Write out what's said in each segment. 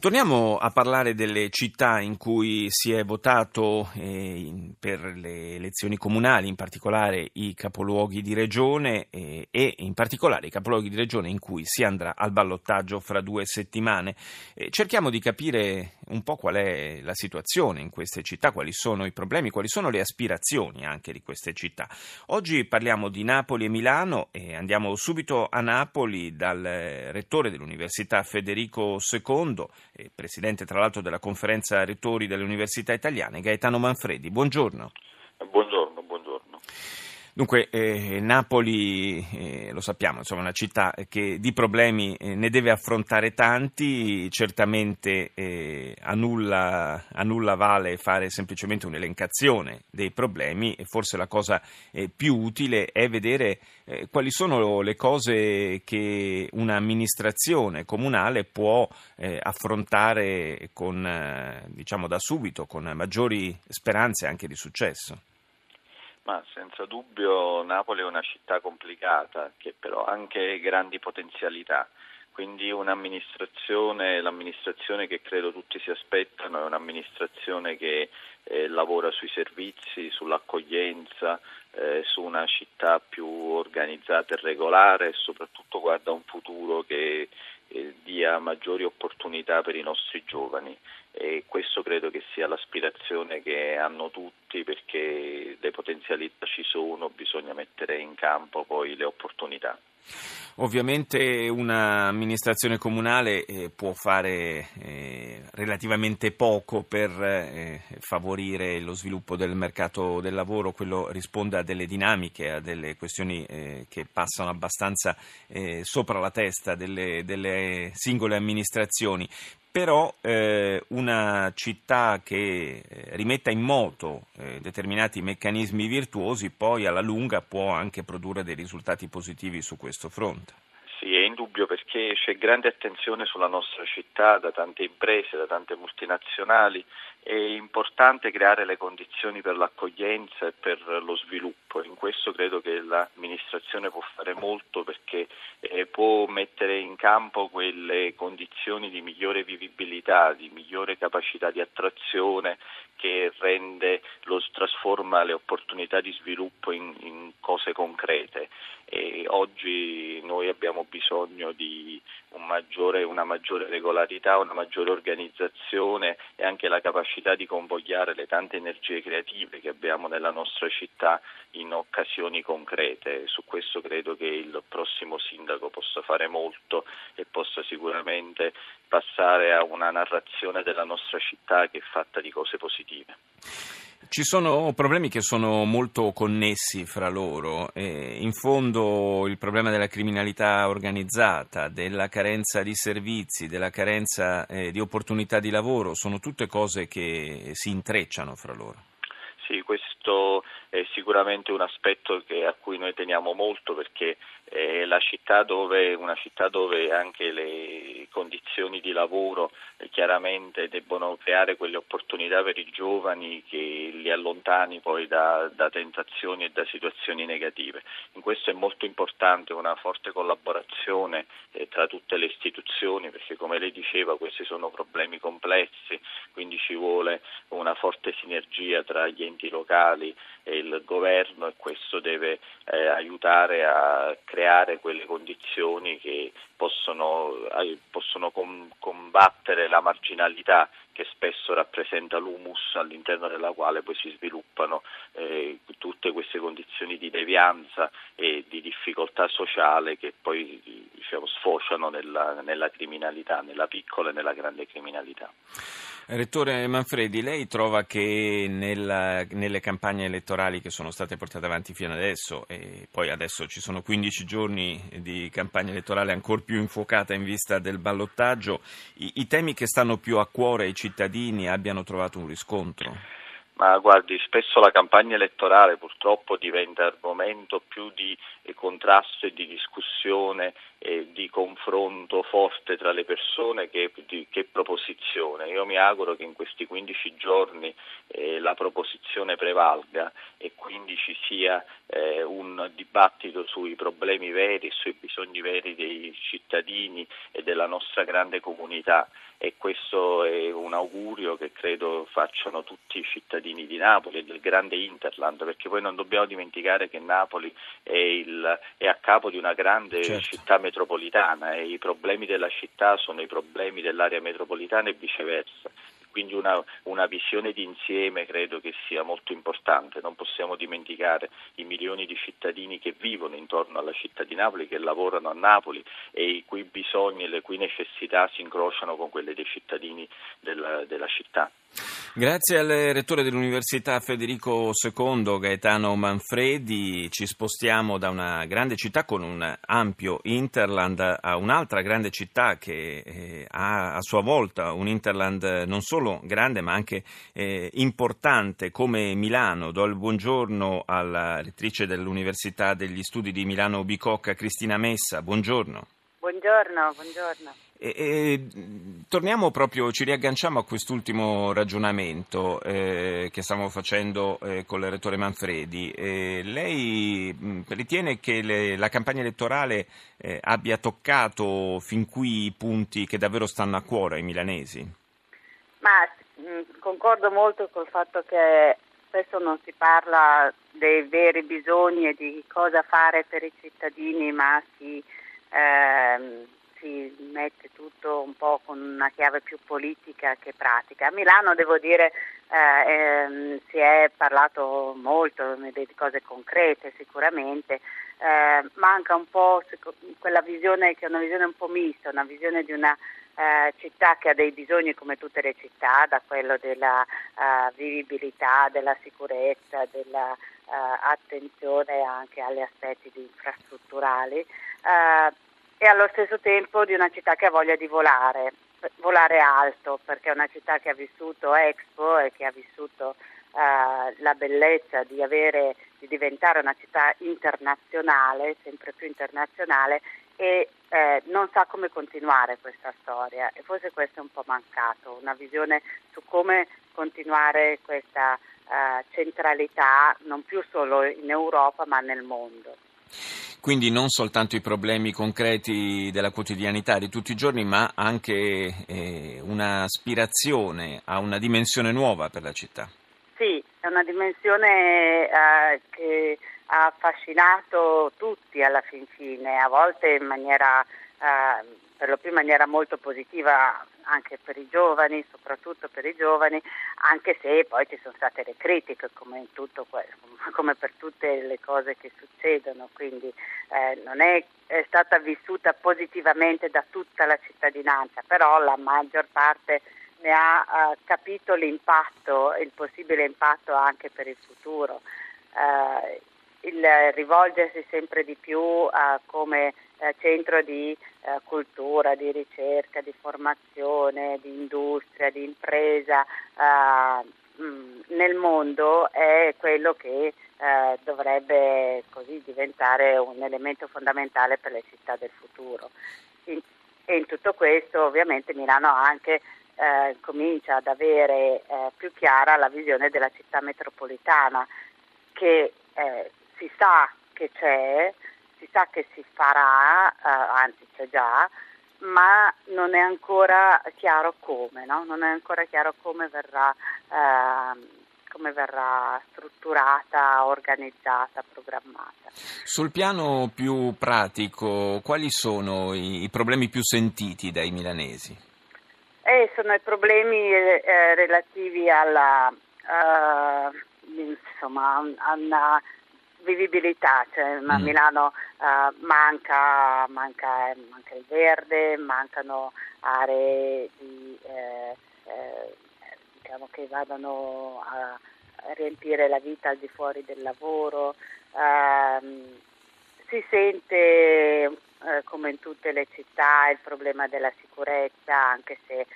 Torniamo a parlare delle città in cui si è votato eh, per le elezioni comunali, in particolare i capoluoghi di regione eh, e in particolare i capoluoghi di regione in cui si andrà al ballottaggio fra due settimane. Eh, cerchiamo di capire un po' qual è la situazione in queste città, quali sono i problemi, quali sono le aspirazioni anche di queste città. Oggi parliamo di Napoli e Milano e andiamo subito a Napoli dal rettore dell'Università Federico II presidente tra l'altro della conferenza rettori delle università italiane, Gaetano Manfredi. Buongiorno. Buongiorno, buongiorno. Dunque, eh, Napoli, eh, lo sappiamo, insomma, è una città che di problemi eh, ne deve affrontare tanti, certamente eh, a nulla, a, nulla, vale fare semplicemente un'elencazione dei problemi e forse la cosa eh, più utile è vedere eh, quali sono le cose che un'amministrazione comunale può affrontare con, diciamo, da subito, con maggiori speranze anche di successo. Ma senza dubbio Napoli è una città complicata che però ha anche grandi potenzialità. Quindi un'amministrazione, l'amministrazione che credo tutti si aspettano è un'amministrazione che eh, lavora sui servizi, sull'accoglienza, eh, su una città più organizzata e regolare e soprattutto guarda un futuro che eh, dia maggiori opportunità per i nostri giovani e questo credo che sia l'aspirazione che hanno tutti perché le potenzialità ci sono, bisogna mettere in campo poi le opportunità. Ovviamente un'amministrazione comunale eh, può fare eh, relativamente poco per eh, favorire lo sviluppo del mercato del lavoro, quello risponde a delle dinamiche, a delle questioni che passano abbastanza sopra la testa delle singole amministrazioni però eh, una città che eh, rimetta in moto eh, determinati meccanismi virtuosi poi alla lunga può anche produrre dei risultati positivi su questo fronte. Indubbio perché c'è grande attenzione sulla nostra città da tante imprese, da tante multinazionali. È importante creare le condizioni per l'accoglienza e per lo sviluppo. In questo credo che l'amministrazione può fare molto perché eh, può mettere in campo quelle condizioni di migliore vivibilità, di migliore capacità di attrazione che rende, lo trasforma le opportunità di sviluppo in, in cose concrete. E oggi noi abbiamo bisogno di un maggiore, una maggiore regolarità, una maggiore organizzazione e anche la capacità di convogliare le tante energie creative che abbiamo nella nostra città in occasioni concrete. Su questo credo che il prossimo sindaco possa fare molto e possa sicuramente passare a una narrazione della nostra città che è fatta di cose positive. Ci sono problemi che sono molto connessi fra loro. Eh, in fondo il problema della criminalità organizzata, della carenza di servizi, della carenza eh, di opportunità di lavoro, sono tutte cose che si intrecciano fra loro. Sì, questo è sicuramente un aspetto che, a cui noi teniamo molto perché è la città dove, una città dove anche le condizioni di lavoro eh, chiaramente debbono creare quelle opportunità per i giovani che li allontani poi da, da tentazioni e da situazioni negative. In questo è molto importante una forte collaborazione eh, tra tutte le istituzioni perché come lei diceva questi sono problemi complessi, quindi ci vuole una forte sinergia tra gli enti locali money e il governo e questo deve eh, aiutare a creare quelle condizioni che possono, eh, possono com- combattere la marginalità che spesso rappresenta l'humus all'interno della quale poi si sviluppano eh, tutte queste condizioni di devianza e di difficoltà sociale che poi diciamo, sfociano nella, nella criminalità, nella piccola e nella grande criminalità. Rettore Manfredi, lei trova che nella, nelle campagne elettorali che sono state portate avanti fino adesso, e poi adesso ci sono 15 giorni di campagna elettorale ancora più infuocata in vista del ballottaggio, i, i temi che stanno più a cuore ai cittadini abbiano trovato un riscontro? ma guardi, spesso la campagna elettorale purtroppo diventa argomento più di contrasto e di discussione e di confronto forte tra le persone che, di, che proposizione. Io mi auguro che in questi 15 giorni eh, la proposizione prevalga e quindi ci sia eh, un dibattito sui problemi veri e sui bisogni veri dei cittadini e della nostra grande comunità e questo è un augurio che credo facciano tutti i cittadini di Napoli e del grande Interland, perché poi non dobbiamo dimenticare che Napoli è, il, è a capo di una grande certo. città metropolitana e i problemi della città sono i problemi dell'area metropolitana e viceversa quindi una, una visione d'insieme credo che sia molto importante. Non possiamo dimenticare i milioni di cittadini che vivono intorno alla città di Napoli, che lavorano a Napoli e i cui bisogni e le cui necessità si incrociano con quelle dei cittadini della, della città. Grazie al rettore dell'Università Federico II, Gaetano Manfredi, ci spostiamo da una grande città con un ampio Interland a un'altra grande città che eh, ha a sua volta un Interland non solo grande ma anche eh, importante come Milano. Do il buongiorno alla rettrice dell'Università degli Studi di Milano Bicocca, Cristina Messa. Buongiorno. Buongiorno, buongiorno. E, e, torniamo proprio, ci riagganciamo a quest'ultimo ragionamento eh, che stiamo facendo eh, con il rettore Manfredi. Eh, lei mh, ritiene che le, la campagna elettorale eh, abbia toccato fin qui i punti che davvero stanno a cuore ai milanesi? Ma mh, concordo molto col fatto che spesso non si parla dei veri bisogni e di cosa fare per i cittadini, ma si ehm, si mette tutto un po' con una chiave più politica che pratica. A Milano devo dire eh, ehm, si è parlato molto di cose concrete sicuramente, eh, manca un po' quella visione che è una visione un po' mista, una visione di una eh, città che ha dei bisogni come tutte le città, da quello della uh, vivibilità, della sicurezza, dell'attenzione uh, anche agli aspetti infrastrutturali. E allo stesso tempo di una città che ha voglia di volare, volare alto, perché è una città che ha vissuto Expo e che ha vissuto eh, la bellezza di, avere, di diventare una città internazionale, sempre più internazionale, e eh, non sa come continuare questa storia e forse questo è un po' mancato, una visione su come continuare questa eh, centralità non più solo in Europa ma nel mondo. Quindi non soltanto i problemi concreti della quotidianità di tutti i giorni, ma anche eh, un'aspirazione a una dimensione nuova per la città. Sì, è una dimensione eh, che ha affascinato tutti alla fin fine, a volte in maniera eh, per lo più in maniera molto positiva anche per i giovani, soprattutto per i giovani, anche se poi ci sono state le critiche come, tutto, come per tutte le cose che succedono, quindi eh, non è, è, stata vissuta positivamente da tutta la cittadinanza, però la maggior parte ne ha eh, capito l'impatto, il possibile impatto anche per il futuro. Eh, il rivolgersi sempre di più a come eh, centro di eh, cultura, di ricerca, di formazione, di industria, di impresa eh, mm, nel mondo è quello che eh, dovrebbe così diventare un elemento fondamentale per le città del futuro. In, e in tutto questo ovviamente Milano anche eh, comincia ad avere eh, più chiara la visione della città metropolitana che si sa che c'è, si sa che si farà, eh, anzi c'è già, ma non è ancora chiaro come, no? non è ancora chiaro come verrà, eh, come verrà strutturata, organizzata, programmata. Sul piano più pratico, quali sono i, problemi più sentiti dai milanesi? Eh, sono i problemi eh, relativi alla, uh, insomma, a una vivibilità, cioè, a mm. Milano uh, manca, manca, manca, il verde, mancano aree di, eh, eh, diciamo che vadano a, riempire la vita al di fuori del lavoro. Uh, si sente eh, come in tutte le città il problema della sicurezza, anche se eh,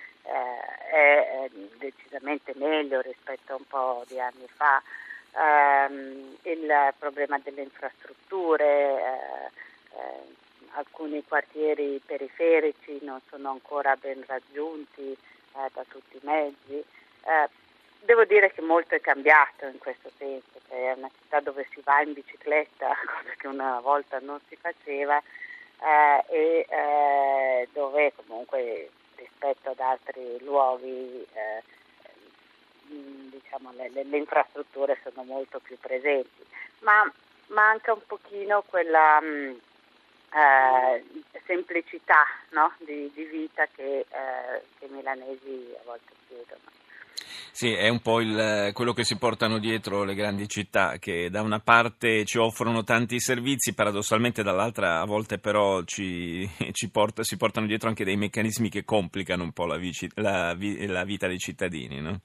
è decisamente meglio rispetto a un po' di anni fa. Um, il problema delle infrastrutture, eh, eh, alcuni quartieri periferici non sono ancora ben raggiunti eh, da tutti i mezzi. Eh, devo dire che molto è cambiato in questo senso, cioè è una città dove si va in bicicletta, cosa che una volta non si faceva, eh, e eh, dove comunque rispetto ad altri luoghi eh, diciamo, le, le, le, infrastrutture sono molto più presenti, ma manca un pochino quella mh, eh, semplicità no? di, di, vita che, eh, che i milanesi a volte chiedono. Sì, è un po' il, quello che si portano dietro le grandi città, che da una parte ci offrono tanti servizi, paradossalmente dall'altra a volte però ci, ci porta, si portano dietro anche dei meccanismi che complicano un po' la, la, la vita dei cittadini. No?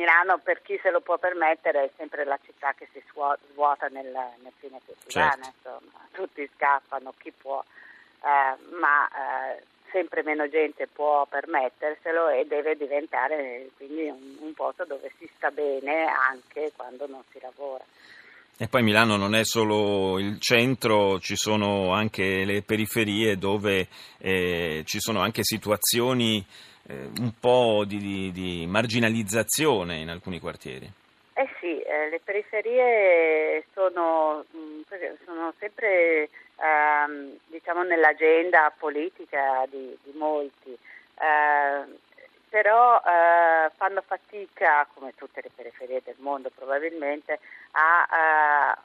Milano per chi se lo può permettere è sempre la città che si svuota nel, nel fine settimana, certo. tutti scappano, chi può, eh, ma eh, sempre meno gente può permetterselo e deve diventare quindi un, un posto dove si sta bene anche quando non si lavora. E poi Milano non è solo il centro, ci sono anche le periferie dove eh, ci sono anche situazioni eh, un po' di, di, di, marginalizzazione in alcuni quartieri. Eh sì, eh, le periferie sono, mm, sono sempre ehm, diciamo nell'agenda politica di, di molti, eh, però eh, fanno fatica, come tutte le periferie del mondo probabilmente, a, a,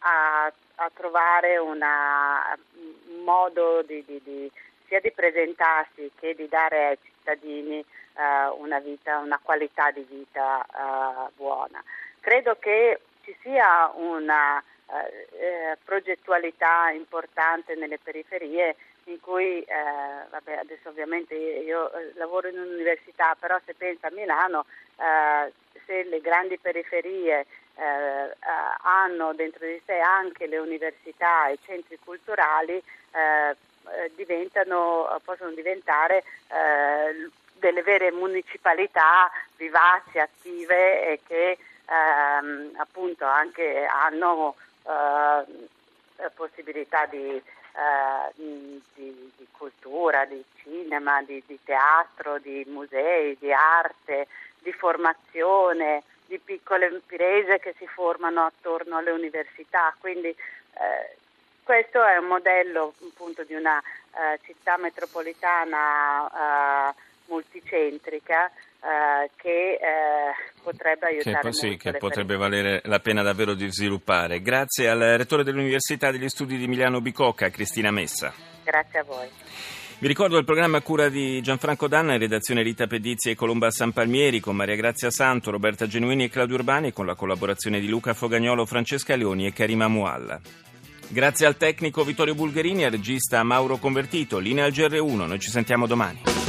a, a trovare una, un modo di, di, di, sia di presentarsi che di dare ai cittadini eh, una, vita, una qualità di vita eh, buona. Credo che ci sia una eh, eh, progettualità importante nelle periferie in cui, eh, vabbè, adesso ovviamente io eh, lavoro in un'università, però se pensa a Milano, eh, se le grandi periferie eh, hanno dentro di sé anche le università e i centri culturali, diventano, possono diventare delle vere municipalità vivaci, attive e che ehm, appunto anche hanno eh, possibilità di, eh, di, di, cultura, di cinema, di, di, teatro, di musei, di arte, di formazione, di piccole imprese che si formano attorno alle università. Quindi eh, questo è un modello appunto di una eh, città metropolitana eh, multicentrica eh, che eh, potrebbe aiutare che, sì, che potrebbe valere la pena davvero di sviluppare. Grazie al rettore dell'Università degli Studi di Milano Bicocca, Cristina Messa. Grazie a voi. Vi ricordo il programma a cura di Gianfranco Danna in redazione Rita Pedizzi e Colomba San Palmieri con Maria Grazia Santo, Roberta Genuini e Claudio Urbani con la collaborazione di Luca Fogagnolo, Francesca Leoni e Karima Mualla. Grazie al tecnico Vittorio Bulgherini e al regista Mauro Convertito. Linea al GR1, noi ci sentiamo domani.